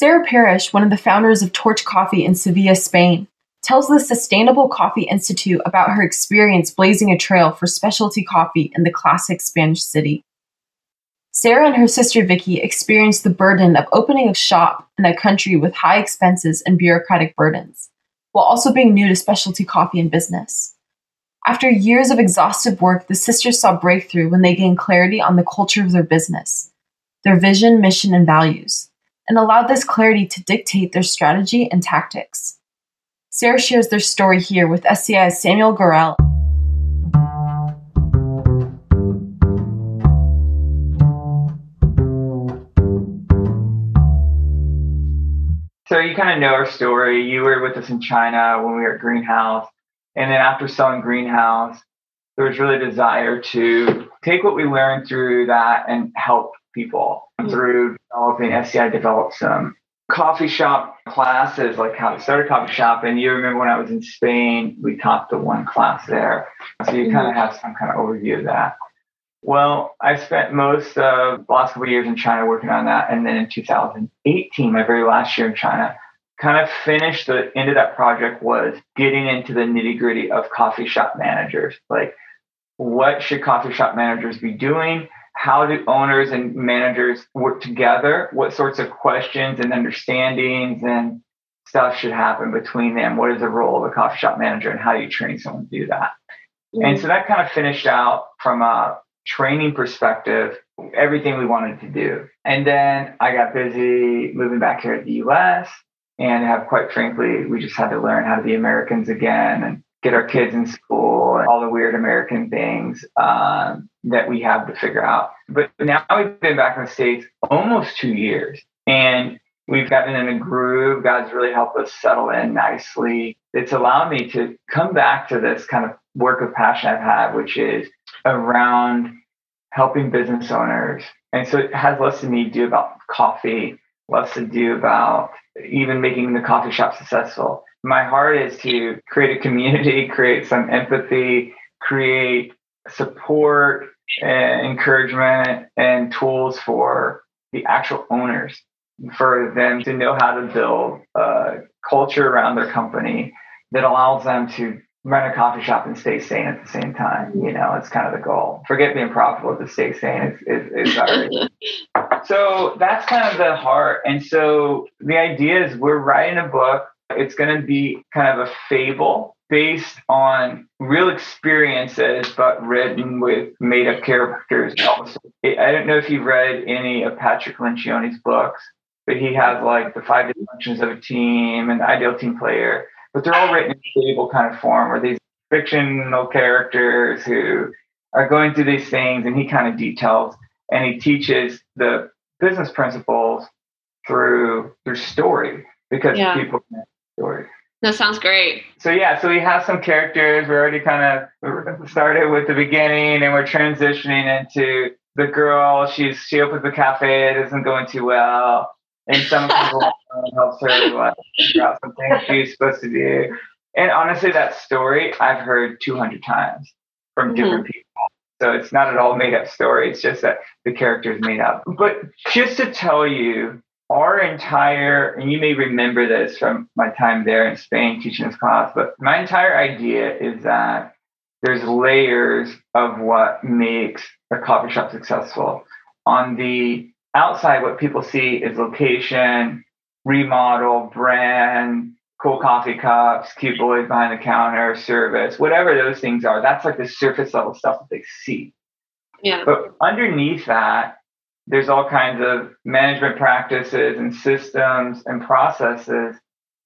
Sarah Parrish, one of the founders of Torch Coffee in Sevilla, Spain, tells the Sustainable Coffee Institute about her experience blazing a trail for specialty coffee in the classic Spanish city. Sarah and her sister Vicky experienced the burden of opening a shop in a country with high expenses and bureaucratic burdens, while also being new to specialty coffee and business. After years of exhaustive work, the sisters saw breakthrough when they gained clarity on the culture of their business, their vision, mission, and values, and allowed this clarity to dictate their strategy and tactics. Sarah shares their story here with SCI's Samuel Gorel. So you kind of know our story. You were with us in China when we were at Greenhouse. And then after selling Greenhouse, there was really a desire to take what we learned through that and help people mm-hmm. through developing SCI developed some coffee shop classes, like how to start a coffee shop. And you remember when I was in Spain, we taught the one class there. So you mm-hmm. kind of have some kind of overview of that. Well, I spent most of the last couple of years in China working on that. And then in 2018, my very last year in China, kind of finished the end of that project was getting into the nitty gritty of coffee shop managers. Like, what should coffee shop managers be doing? How do owners and managers work together? What sorts of questions and understandings and stuff should happen between them? What is the role of a coffee shop manager and how do you train someone to do that? Mm-hmm. And so that kind of finished out from a training perspective everything we wanted to do. And then I got busy moving back here to the US and have quite frankly, we just had to learn how to be Americans again and get our kids in school and all the weird American things um, that we have to figure out. But now we've been back in the States almost two years and we've gotten in a groove. God's really helped us settle in nicely. It's allowed me to come back to this kind of work of passion I've had, which is around helping business owners. And so it has less to me do about coffee, less to do about even making the coffee shop successful. My heart is to create a community, create some empathy, create support and encouragement and tools for the actual owners for them to know how to build a culture around their company that allows them to run a coffee shop and stay sane at the same time. You know, it's kind of the goal. Forget being profitable to stay sane. It's, it's, it's so that's kind of the heart. And so the idea is we're writing a book. It's going to be kind of a fable based on real experiences, but written with made up characters. I don't know if you've read any of Patrick Lencioni's books, but he has like the five dimensions of a team and the ideal team player but they're all written in a stable kind of form where these fictional characters who are going through these things and he kind of details and he teaches the business principles through through story because yeah. people story. That sounds great. So yeah, so we have some characters. We're already kind of started with the beginning, and we're transitioning into the girl. She's she opens the cafe. It isn't going too well and some people helps her like, figure out something she's supposed to do. And honestly, that story I've heard 200 times from mm-hmm. different people. So it's not at all made up story. It's just that the character is made up. But just to tell you, our entire, and you may remember this from my time there in Spain teaching this class, but my entire idea is that there's layers of what makes a coffee shop successful. On the outside, what people see is location, remodel, brand, cool coffee cups, cute boys behind the counter, service, whatever those things are. That's like the surface level stuff that they see. Yeah. But underneath that, there's all kinds of management practices and systems and processes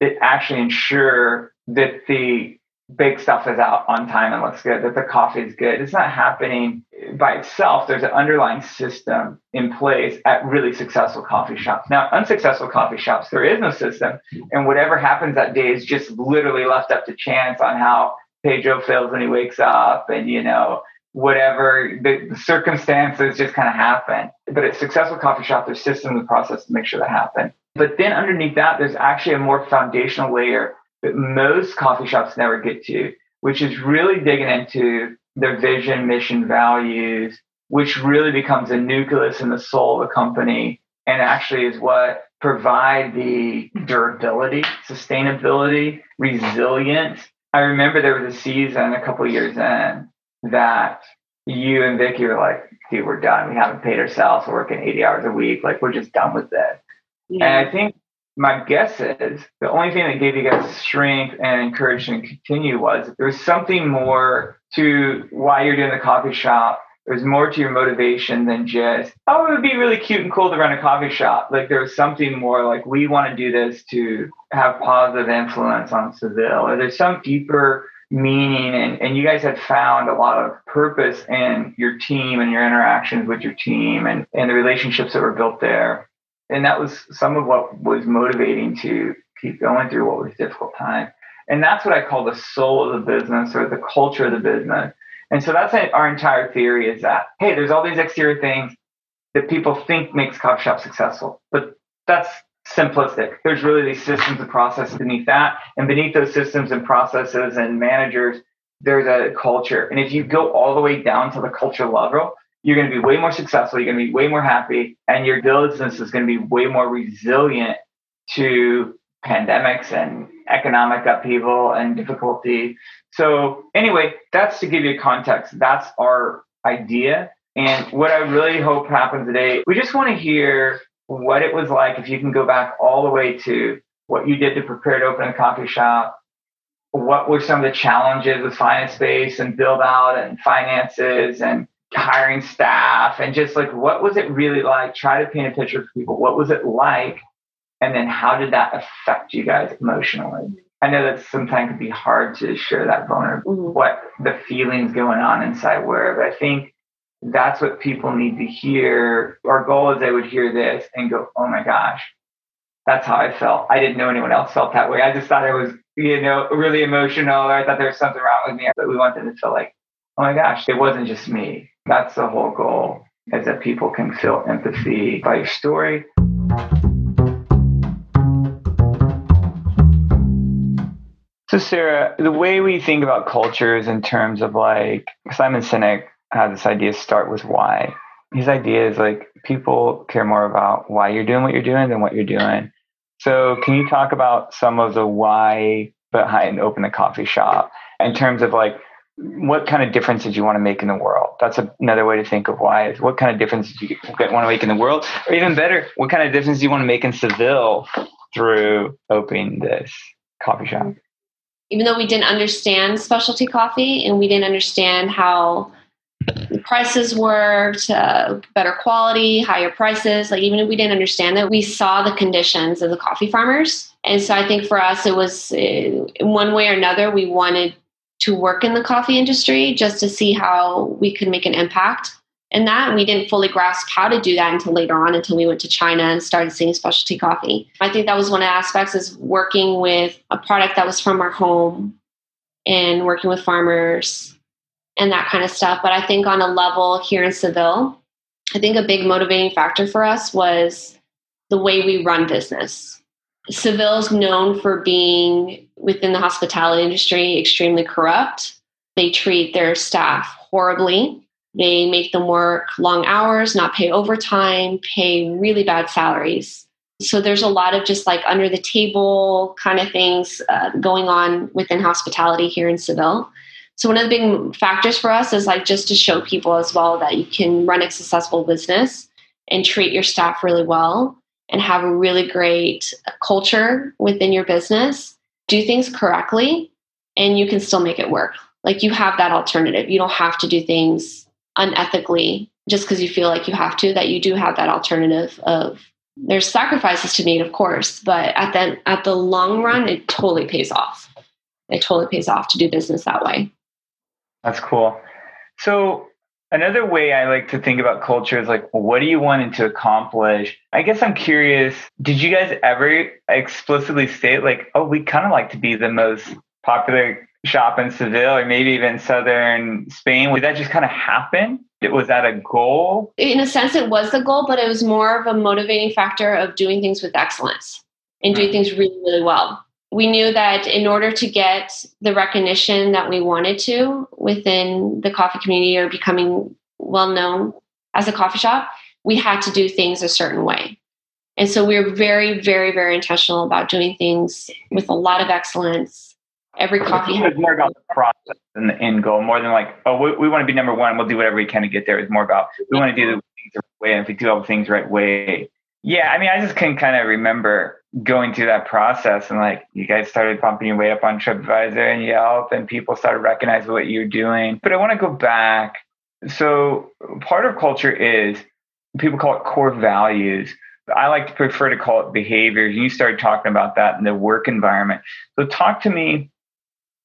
that actually ensure that the big stuff is out on time and looks good, that the coffee is good. It's not happening by itself. There's an underlying system in place at really successful coffee shops. Now, unsuccessful coffee shops, there is no system. And whatever happens that day is just literally left up to chance on how Pedro feels when he wakes up and, you know, whatever the, circumstances just kind of happen. But at successful coffee shop, there's systems and process to make sure that happen. But then underneath that, there's actually a more foundational layer that most coffee shops never get to, which is really digging into their vision, mission, values, which really becomes a nucleus in the soul of the company and actually is what provide the durability, sustainability, resilience. I remember there was a season a couple years in that you and Vicky were like, dude, we're done. We haven't paid ourselves. We're working 80 hours a week. Like, we're just done with this. Yeah. And I think my guess is the only thing that gave you guys strength and encouragement to continue was there was something more to why you're doing the coffee shop. There's more to your motivation than just, oh, it would be really cute and cool to run a coffee shop. Like there was something more like we want to do this to have positive influence on Seville. Or there's some deeper meaning and, and you guys had found a lot of purpose in your team and your interactions with your team and, and the relationships that were built there and that was some of what was motivating to keep going through what was difficult time. And that's what I call the soul of the business or the culture of the business. And so that's our entire theory is that, hey, there's all these exterior things that people think makes coffee shop successful, but that's simplistic. There's really these systems and processes beneath that. And beneath those systems and processes and managers, there's a culture. And if you go all the way down to the culture level, you're going to be way more successful. You're going to be way more happy, and your business is going to be way more resilient to pandemics and economic upheaval and difficulty. So, anyway, that's to give you context. That's our idea. And what I really hope happens today, we just want to hear what it was like if you can go back all the way to what you did to prepare to open a coffee shop. What were some of the challenges with finance space and build out and finances and hiring staff and just like what was it really like try to paint a picture for people what was it like and then how did that affect you guys emotionally i know that sometimes it can be hard to share that vulnerable mm-hmm. what the feelings going on inside were but i think that's what people need to hear. Our goal is they would hear this and go oh my gosh that's how i felt. I didn't know anyone else felt that way. I just thought i was you know really emotional. Or i thought there was something wrong with me. But we wanted it to feel like oh my gosh it wasn't just me. That's the whole goal, is that people can feel empathy by your story. So, Sarah, the way we think about cultures in terms of like Simon Sinek has this idea start with why. His idea is like people care more about why you're doing what you're doing than what you're doing. So, can you talk about some of the why behind open a coffee shop in terms of like what kind of difference did you want to make in the world? That's another way to think of why is what kind of difference did you want to make in the world? Or even better, what kind of difference do you want to make in Seville through opening this coffee shop? Even though we didn't understand specialty coffee and we didn't understand how prices were to better quality, higher prices, like even if we didn't understand that, we saw the conditions of the coffee farmers. And so I think for us, it was in one way or another, we wanted to work in the coffee industry just to see how we could make an impact in that. We didn't fully grasp how to do that until later on, until we went to China and started seeing specialty coffee. I think that was one of the aspects is working with a product that was from our home and working with farmers and that kind of stuff. But I think on a level here in Seville, I think a big motivating factor for us was the way we run business. Seville's known for being within the hospitality industry extremely corrupt. They treat their staff horribly. They make them work long hours, not pay overtime, pay really bad salaries. So there's a lot of just like under the table kind of things uh, going on within hospitality here in Seville. So one of the big factors for us is like just to show people as well that you can run a successful business and treat your staff really well and have a really great culture within your business, do things correctly, and you can still make it work. Like you have that alternative. You don't have to do things unethically just because you feel like you have to, that you do have that alternative of there's sacrifices to make, of course, but at the at the long run, it totally pays off. It totally pays off to do business that way. That's cool. So Another way I like to think about culture is like, what do you wanting to accomplish? I guess I'm curious, did you guys ever explicitly state, like, oh, we kind of like to be the most popular shop in Seville or maybe even southern Spain? Would that just kind of happen? It, Was that a goal? In a sense, it was the goal, but it was more of a motivating factor of doing things with excellence and doing hmm. things really, really well we knew that in order to get the recognition that we wanted to within the coffee community or becoming well known as a coffee shop, we had to do things a certain way. And so we we're very, very, very intentional about doing things with a lot of excellence. Every coffee has more about the process than the end goal, more than like, oh, we, we want to be number one. We'll do whatever we can to get there. It's more about we want to do the things the right way. And if we do all the things the right way, yeah. I mean, I just can kind of remember going through that process and like you guys started bumping your way up on TripAdvisor and Yelp, and people started recognizing what you're doing. But I want to go back. So part of culture is people call it core values I like to prefer to call it behaviors. You started talking about that in the work environment. So talk to me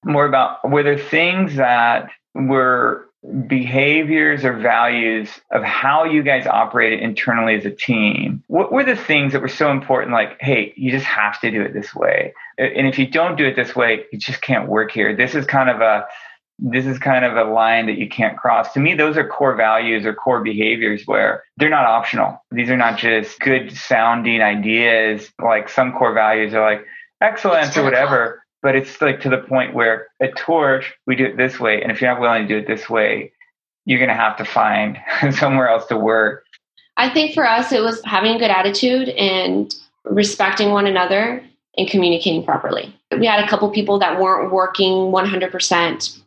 more about were there things that were behaviors or values of how you guys operated internally as a team what were the things that were so important like hey you just have to do it this way and if you don't do it this way you just can't work here this is kind of a this is kind of a line that you can't cross. To me, those are core values or core behaviors where they're not optional. These are not just good sounding ideas. Like some core values are like excellence or whatever, but it's like to the point where a Torch, we do it this way. And if you're not willing to do it this way, you're going to have to find somewhere else to work. I think for us, it was having a good attitude and respecting one another and communicating properly. We had a couple people that weren't working 100%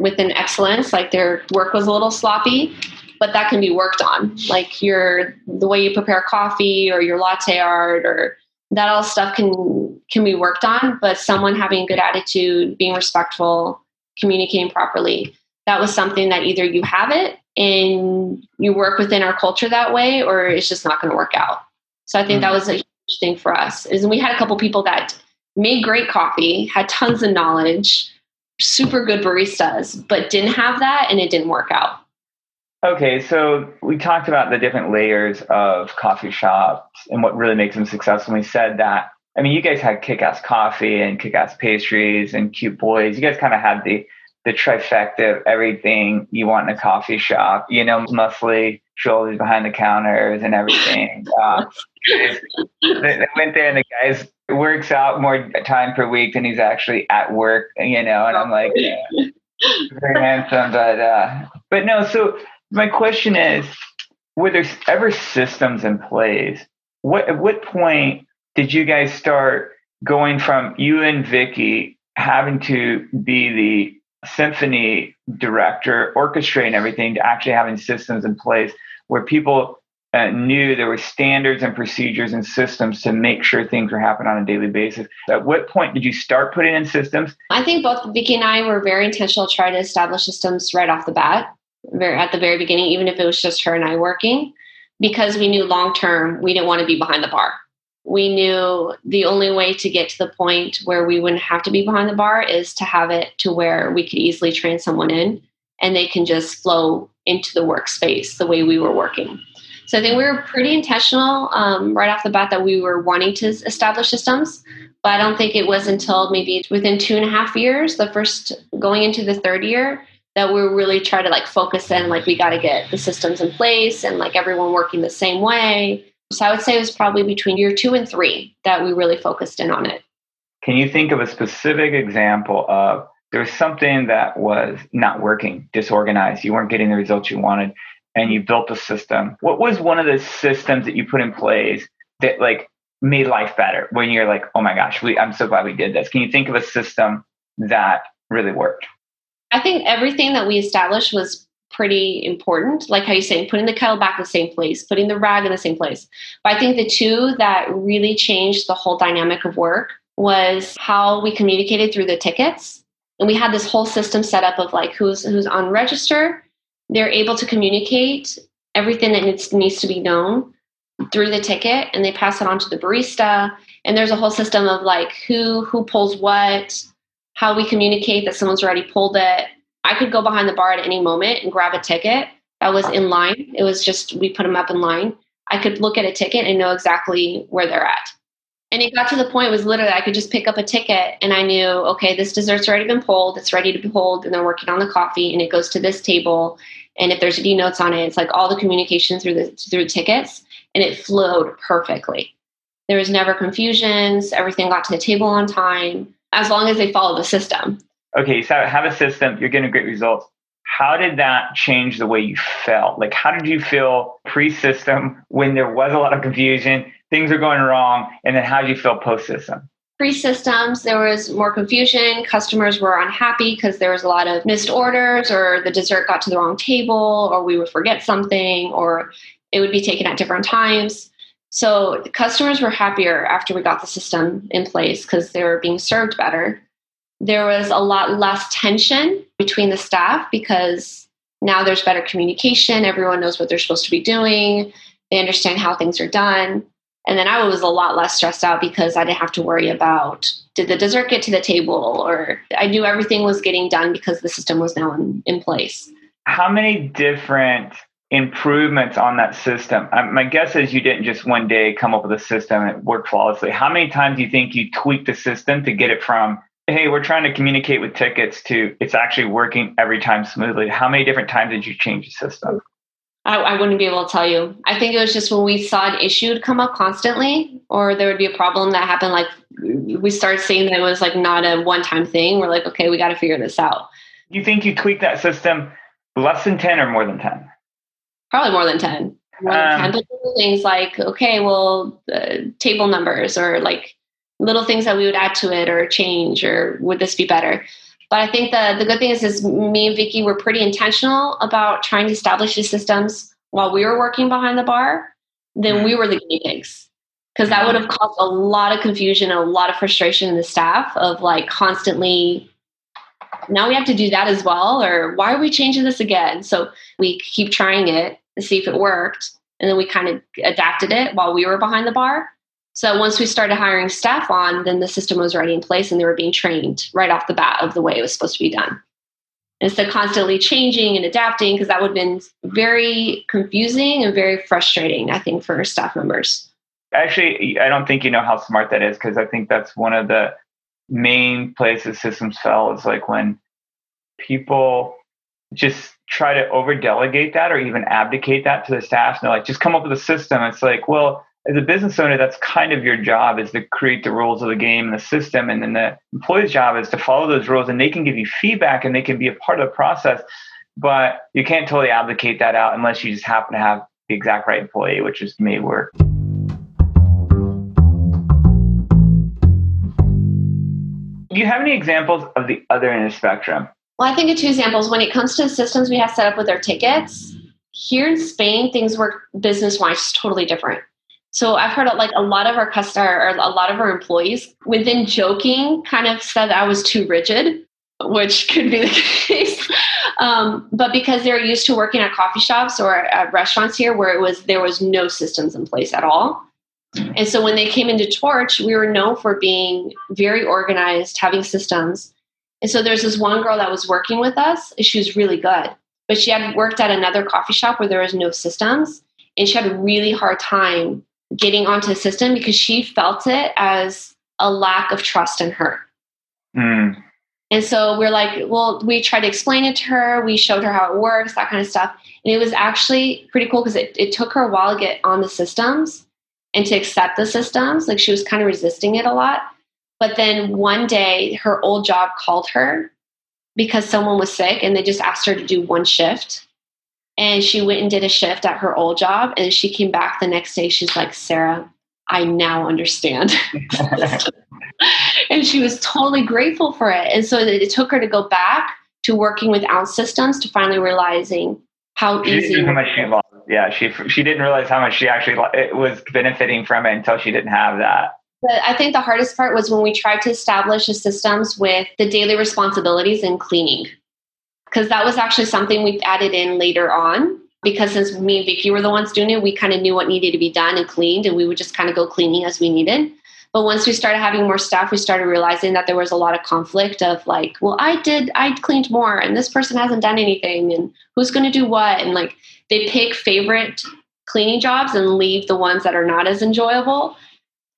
with an excellence, like their work was a little sloppy, but that can be worked on. Like your the way you prepare coffee or your latte art or that all stuff can can be worked on, but someone having a good attitude, being respectful, communicating properly, that was something that either you have it and you work within our culture that way or it's just not going to work out. So I think mm-hmm. that was a huge thing for us. Is we had a couple people that made great coffee, had tons of knowledge, super good baristas, but didn't have that and it didn't work out. Okay, so we talked about the different layers of coffee shops and what really makes them successful. We said that, I mean, you guys had kick ass coffee and kick ass pastries and cute boys. You guys kind of had the, the trifecta of everything you want in a coffee shop, you know, muscly shoulders behind the counters and everything. Uh, they, they went there and the guys works out more time per week than he's actually at work, you know, and I'm like, yeah, very handsome, but uh, but no. So my question is, were there ever systems in place? What at what point did you guys start going from you and Vicky having to be the symphony director, orchestrating everything, to actually having systems in place where people uh, knew there were standards and procedures and systems to make sure things were happening on a daily basis. At what point did you start putting in systems? I think both Vicky and I were very intentional trying to establish systems right off the bat, very, at the very beginning, even if it was just her and I working, because we knew long term we didn't want to be behind the bar. We knew the only way to get to the point where we wouldn't have to be behind the bar is to have it to where we could easily train someone in and they can just flow into the workspace the way we were working. So I think we were pretty intentional um, right off the bat that we were wanting to establish systems. But I don't think it was until maybe within two and a half years, the first going into the third year, that we really try to like focus in like we got to get the systems in place and like everyone working the same way. So I would say it was probably between year two and three that we really focused in on it. Can you think of a specific example of there was something that was not working, disorganized, you weren't getting the results you wanted, and you built a system. What was one of the systems that you put in place that like made life better when you're like, oh my gosh, we, I'm so glad we did this. Can you think of a system that really worked? I think everything that we established was pretty important. Like how you're saying, putting the kettle back in the same place, putting the rag in the same place. But I think the two that really changed the whole dynamic of work was how we communicated through the tickets. And we had this whole system set up of like who's who's on register they're able to communicate everything that needs, needs to be known through the ticket and they pass it on to the barista and there's a whole system of like who who pulls what how we communicate that someone's already pulled it i could go behind the bar at any moment and grab a ticket that was in line it was just we put them up in line i could look at a ticket and know exactly where they're at and it got to the point was literally I could just pick up a ticket and I knew, okay, this dessert's already been pulled, it's ready to be pulled, and they're working on the coffee and it goes to this table. And if there's any notes on it, it's like all the communication through the through tickets and it flowed perfectly. There was never confusions, everything got to the table on time, as long as they follow the system. Okay, so have a system, you're getting great results. How did that change the way you felt? Like, how did you feel pre system when there was a lot of confusion? things are going wrong, and then how do you feel post system? Pre systems, there was more confusion. Customers were unhappy because there was a lot of missed orders, or the dessert got to the wrong table, or we would forget something, or it would be taken at different times. So customers were happier after we got the system in place because they were being served better. There was a lot less tension between the staff because now there's better communication. Everyone knows what they're supposed to be doing. They understand how things are done. And then I was a lot less stressed out because I didn't have to worry about did the dessert get to the table or I knew everything was getting done because the system was now in, in place. How many different improvements on that system? Um, my guess is you didn't just one day come up with a system and it worked flawlessly. How many times do you think you tweaked the system to get it from hey, we're trying to communicate with tickets to it's actually working every time smoothly. How many different times did you change the system? I, I, wouldn't be able to tell you. I think it was just when we saw an issue come up constantly, or there would be a problem that happened. Like we started seeing that it was like not a one time thing. We're like, okay, we got to figure this out. You think you tweaked that system less than 10 or more than 10? Probably more than 10. More than um, 10. But things like, okay, well, uh, table numbers or like little things that we would add to it or change or would this be better? But i think the, the good thing is, is me and vicky were pretty intentional about trying to establish these systems while we were working behind the bar. Then we mm-hmm. were the guinea pigs. Because that would have caused a lot of confusion and a lot of frustration in the staff of like constantly now we have to do that as well or why are we changing this again? So we keep trying it to see if it worked and then we kind of adapted it while we were behind the bar so once we started hiring staff on, then the system was already in place and they were being trained right off the bat of the way it was supposed to be done. Instead of constantly changing and adapting, because that would have been very confusing and very frustrating, I think, for staff members. Actually, I don't think you know how smart that is because I think that's one of the main places systems fail is like when people just try to over delegate that or even abdicate that to the staff. And they're like, just come up with a system. It's like, well, as a business owner, that's kind of your job is to create the rules of the game and the system. And then the employee's job is to follow those rules and they can give you feedback and they can be a part of the process. But you can't totally abdicate that out unless you just happen to have the exact right employee, which is me work. Do you have any examples of the other end of the spectrum? Well, I think of two examples. When it comes to the systems we have set up with our tickets, here in Spain, things work business wise totally different. So I've heard like a lot of our customer or a lot of our employees within joking kind of said I was too rigid, which could be the case. Um, but because they're used to working at coffee shops or at restaurants here where it was there was no systems in place at all. And so when they came into Torch, we were known for being very organized, having systems. And so there's this one girl that was working with us. She was really good, but she had worked at another coffee shop where there was no systems, and she had a really hard time getting onto the system because she felt it as a lack of trust in her. Mm. And so we're like, well, we tried to explain it to her. We showed her how it works, that kind of stuff. And it was actually pretty cool because it, it took her a while to get on the systems and to accept the systems. Like she was kind of resisting it a lot. But then one day, her old job called her because someone was sick and they just asked her to do one shift and she went and did a shift at her old job and she came back the next day. She's like sarah i now understand. And she was totally grateful for it. And so it took her to go back to working without systems to finally realizing how she easy how much she lost. yeah she she didn't realize how much she actually was benefiting from it until she didn't have that. But I think the hardest part was when we tried to establish the systems with the daily responsibilities and cleaning because that was actually something we added in later on because since me and Vicky were the ones doing it, we kind of knew what needed to be done and cleaned, and we would just kind of go cleaning as we needed. But once we started having more staff, we started realizing that there was a lot of conflict of like, well, I did, I cleaned more, and this person hasn't done anything, and who's going to do what? And like, they pick favorite cleaning jobs and leave the ones that are not as enjoyable.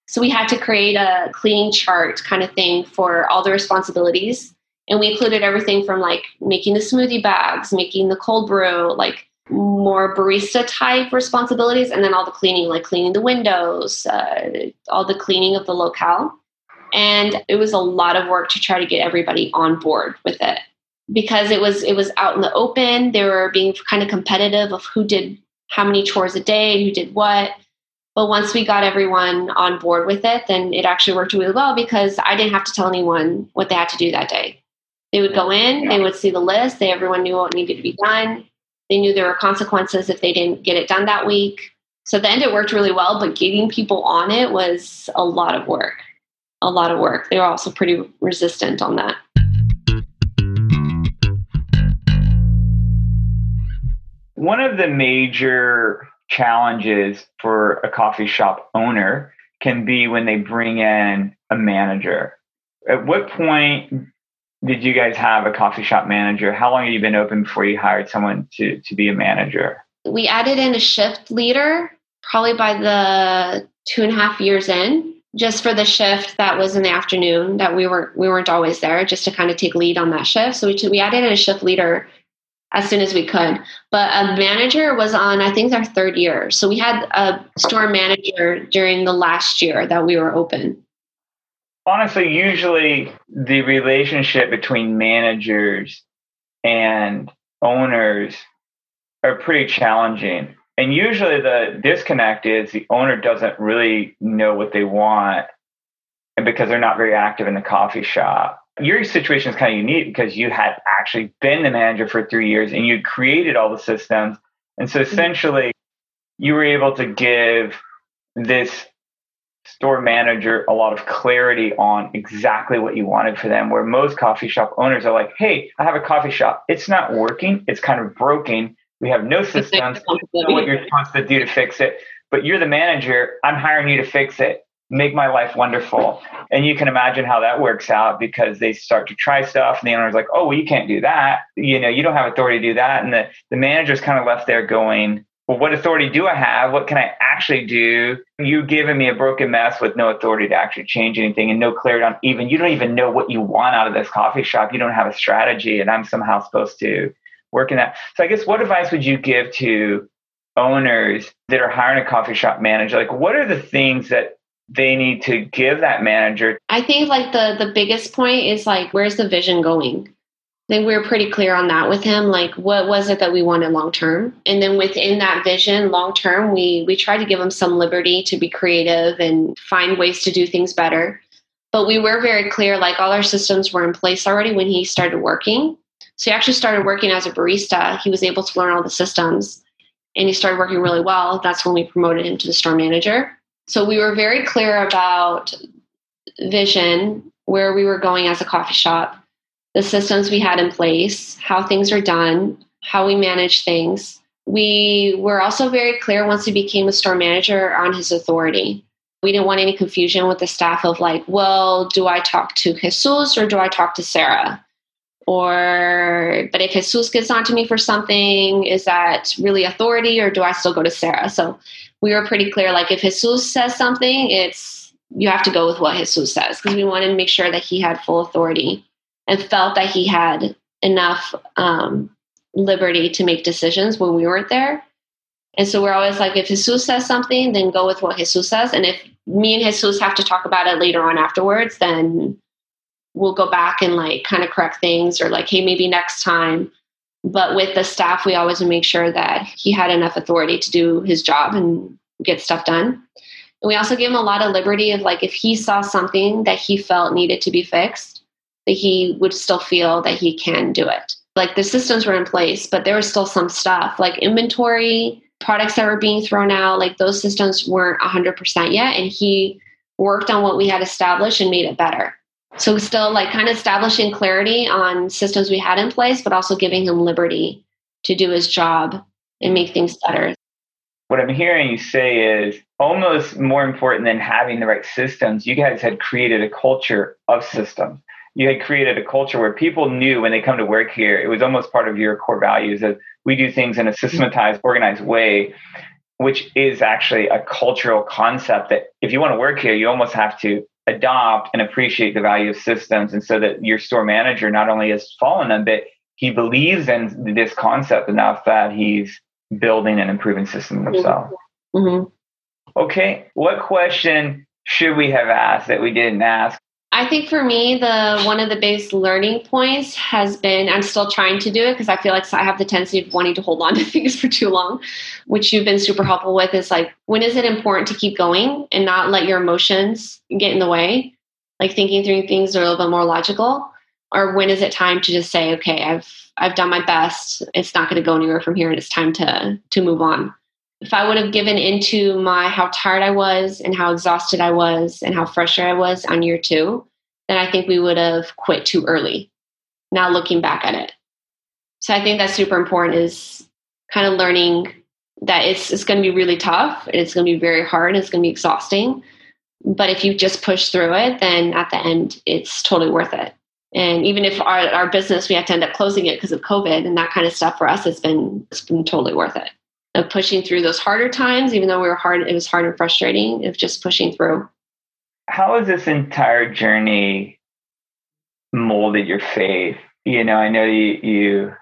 So we had to create a cleaning chart kind of thing for all the responsibilities and we included everything from like making the smoothie bags, making the cold brew, like more barista type responsibilities, and then all the cleaning, like cleaning the windows, uh, all the cleaning of the locale. And it was a lot of work to try to get everybody on board with it because it was it was out in the open. They were being kind of competitive of who did how many chores a day, who did what. But once we got everyone on board with it, then it actually worked really well because I didn't have to tell anyone what they had to do that day. They would go in, they would see the list, they everyone knew what needed to be done. They knew there were consequences if they didn't get it done that week. So at the end it worked really well, but getting people on it was a lot of work. A lot of work. They were also pretty resistant on that. One of the major challenges for a coffee shop owner can be when they bring in a manager. At what point did you guys have a coffee shop manager? How long have you been open before you hired someone to, to be a manager? We added in a shift leader probably by the two and a half years in, just for the shift that was in the afternoon that we weren't we weren't always there, just to kind of take lead on that shift. So we we added in a shift leader as soon as we could. But a manager was on, I think, our third year. So we had a store manager during the last year that we were open. Honestly, usually the relationship between managers and owners are pretty challenging. And usually the disconnect is the owner doesn't really know what they want and because they're not very active in the coffee shop your situation is kind of unique because you had actually been the manager for three years and you created all the systems. And so mm-hmm. essentially, you were able to give this store manager a lot of clarity on exactly what you wanted for them. Where most coffee shop owners are like, hey, I have a coffee shop. It's not working, it's kind of broken. We have no systems. know what you're supposed to do to fix it. But you're the manager. I'm hiring you to fix it make my life wonderful. And you can imagine how that works out because they start to try stuff and the owner's like, oh, well, you can't do that. You know, you don't have authority to do that. And the, the manager's kind of left there going, well, what authority do I have? What can I actually do? You giving me a broken mess with no authority to actually change anything and no clarity on even, you don't even know what you want out of this coffee shop. You don't have a strategy and I'm somehow supposed to work in that. So I guess what advice would you give to owners that are hiring a coffee shop manager? Like, what are the things that they need to give that manager. I think like the the biggest point is like where's the vision going? I think we were pretty clear on that with him. Like what was it that we wanted long term? And then within that vision, long term, we we tried to give him some liberty to be creative and find ways to do things better. But we were very clear, like all our systems were in place already when he started working. So he actually started working as a barista. He was able to learn all the systems and he started working really well. That's when we promoted him to the store manager. So we were very clear about vision, where we were going as a coffee shop, the systems we had in place, how things are done, how we manage things. We were also very clear once he became a store manager on his authority. We didn't want any confusion with the staff of like, well, do I talk to Jesus or do I talk to Sarah? Or, but if Jesus gets onto me for something, is that really authority or do I still go to Sarah? So we were pretty clear like if Jesus says something, it's you have to go with what Jesus says because we wanted to make sure that he had full authority and felt that he had enough um, liberty to make decisions when we weren't there. And so we're always like, if Jesus says something, then go with what Jesus says. And if me and Jesus have to talk about it later on afterwards, then we'll go back and like kind of correct things or like, hey, maybe next time but with the staff, we always make sure that he had enough authority to do his job and get stuff done. And we also gave him a lot of liberty of like if he saw something that he felt needed to be fixed, that he would still feel that he can do it. Like the systems were in place, but there was still some stuff like inventory, products that were being thrown out, like those systems weren't 100% yet. And he worked on what we had established and made it better. So still like kind of establishing clarity on systems we had in place, but also giving him liberty to do his job and make things better. What I'm hearing you say is almost more important than having the right systems. You guys had created a culture of systems. You had created a culture where people knew when they come to work here, it was almost part of your core values that we do things in a systematized, organized way, which is actually a cultural concept that if you want to work here, you almost have to adopt and appreciate the value of systems and so that your store manager not only has fallen them but he believes in this concept enough that he's building and improving systems mm-hmm. himself mm-hmm. okay what question should we have asked that we didn't ask I think for me, the one of the biggest learning points has been I'm still trying to do it because I feel like I have the tendency of wanting to hold on to things for too long, which you've been super helpful with. Is like when is it important to keep going and not let your emotions get in the way, like thinking through things are a little bit more logical, or when is it time to just say, okay, I've I've done my best. It's not going to go anywhere from here, and it's time to to move on if I would have given into my how tired I was and how exhausted I was and how frustrated I was on year two, then I think we would have quit too early. Now looking back at it. So I think that's super important is kind of learning that it's it's going to be really tough. And it's going to be very hard. And it's going to be exhausting. But if you just push through it, then at the end, it's totally worth it. And even if our, our business, we have to end up closing it because of COVID and that kind of stuff for us, it's been, it's been totally worth it of pushing through those harder times, even though we were hard, it was hard and frustrating, of just pushing through. How has this entire journey molded your faith? You know, I know you, you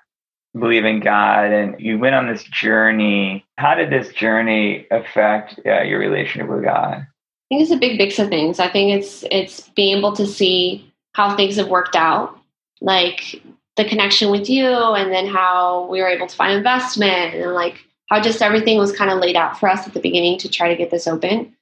believe in God and you went on this journey. How did this journey affect uh, your relationship with God? I think it's a big mix of things. I think it's it's being able to see how things have worked out, like the connection with you, and then how we were able to find investment, and like how just everything was kind of laid out for us at the beginning to try to get this open.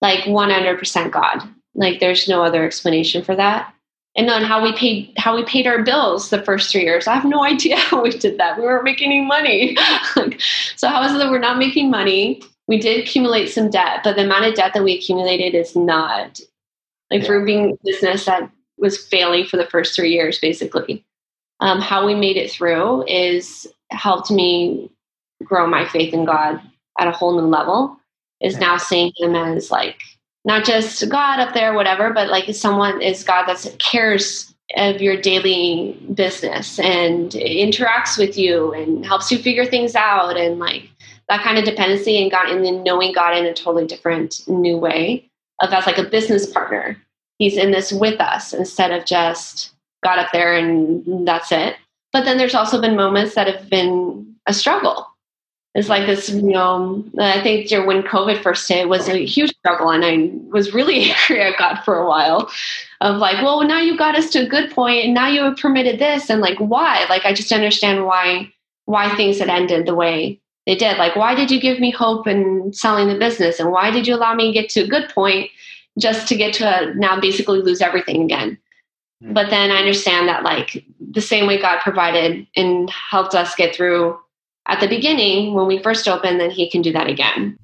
Like 100% God. Like there's no other explanation for that. And then how we paid how we paid our bills the first three years. I have no idea how we did that. We weren't making any money. so how is it that we're not making money? We did accumulate some debt, but the amount of debt that we accumulated is not like yeah. for being business that was failing for the first three years, basically. Um, how we made it through is helped me grow my faith in God at a whole new level is now seeing him as like not just God up there, whatever, but like someone is God that cares of your daily business and interacts with you and helps you figure things out and like that kind of dependency and God and then knowing God in a totally different new way of as like a business partner. He's in this with us instead of just God up there and that's it. But then there's also been moments that have been a struggle it's like this, you know, I think when COVID first hit was a huge struggle and I was really angry at God for a while of like, well, now you got us to a good point and now you have permitted this and like why? Like I just understand why why things had ended the way they did. Like why did you give me hope in selling the business and why did you allow me to get to a good point just to get to a, now basically lose everything again? Hmm. But then I understand that like the same way God provided and helped us get through at the beginning when we first open, then he can do that again.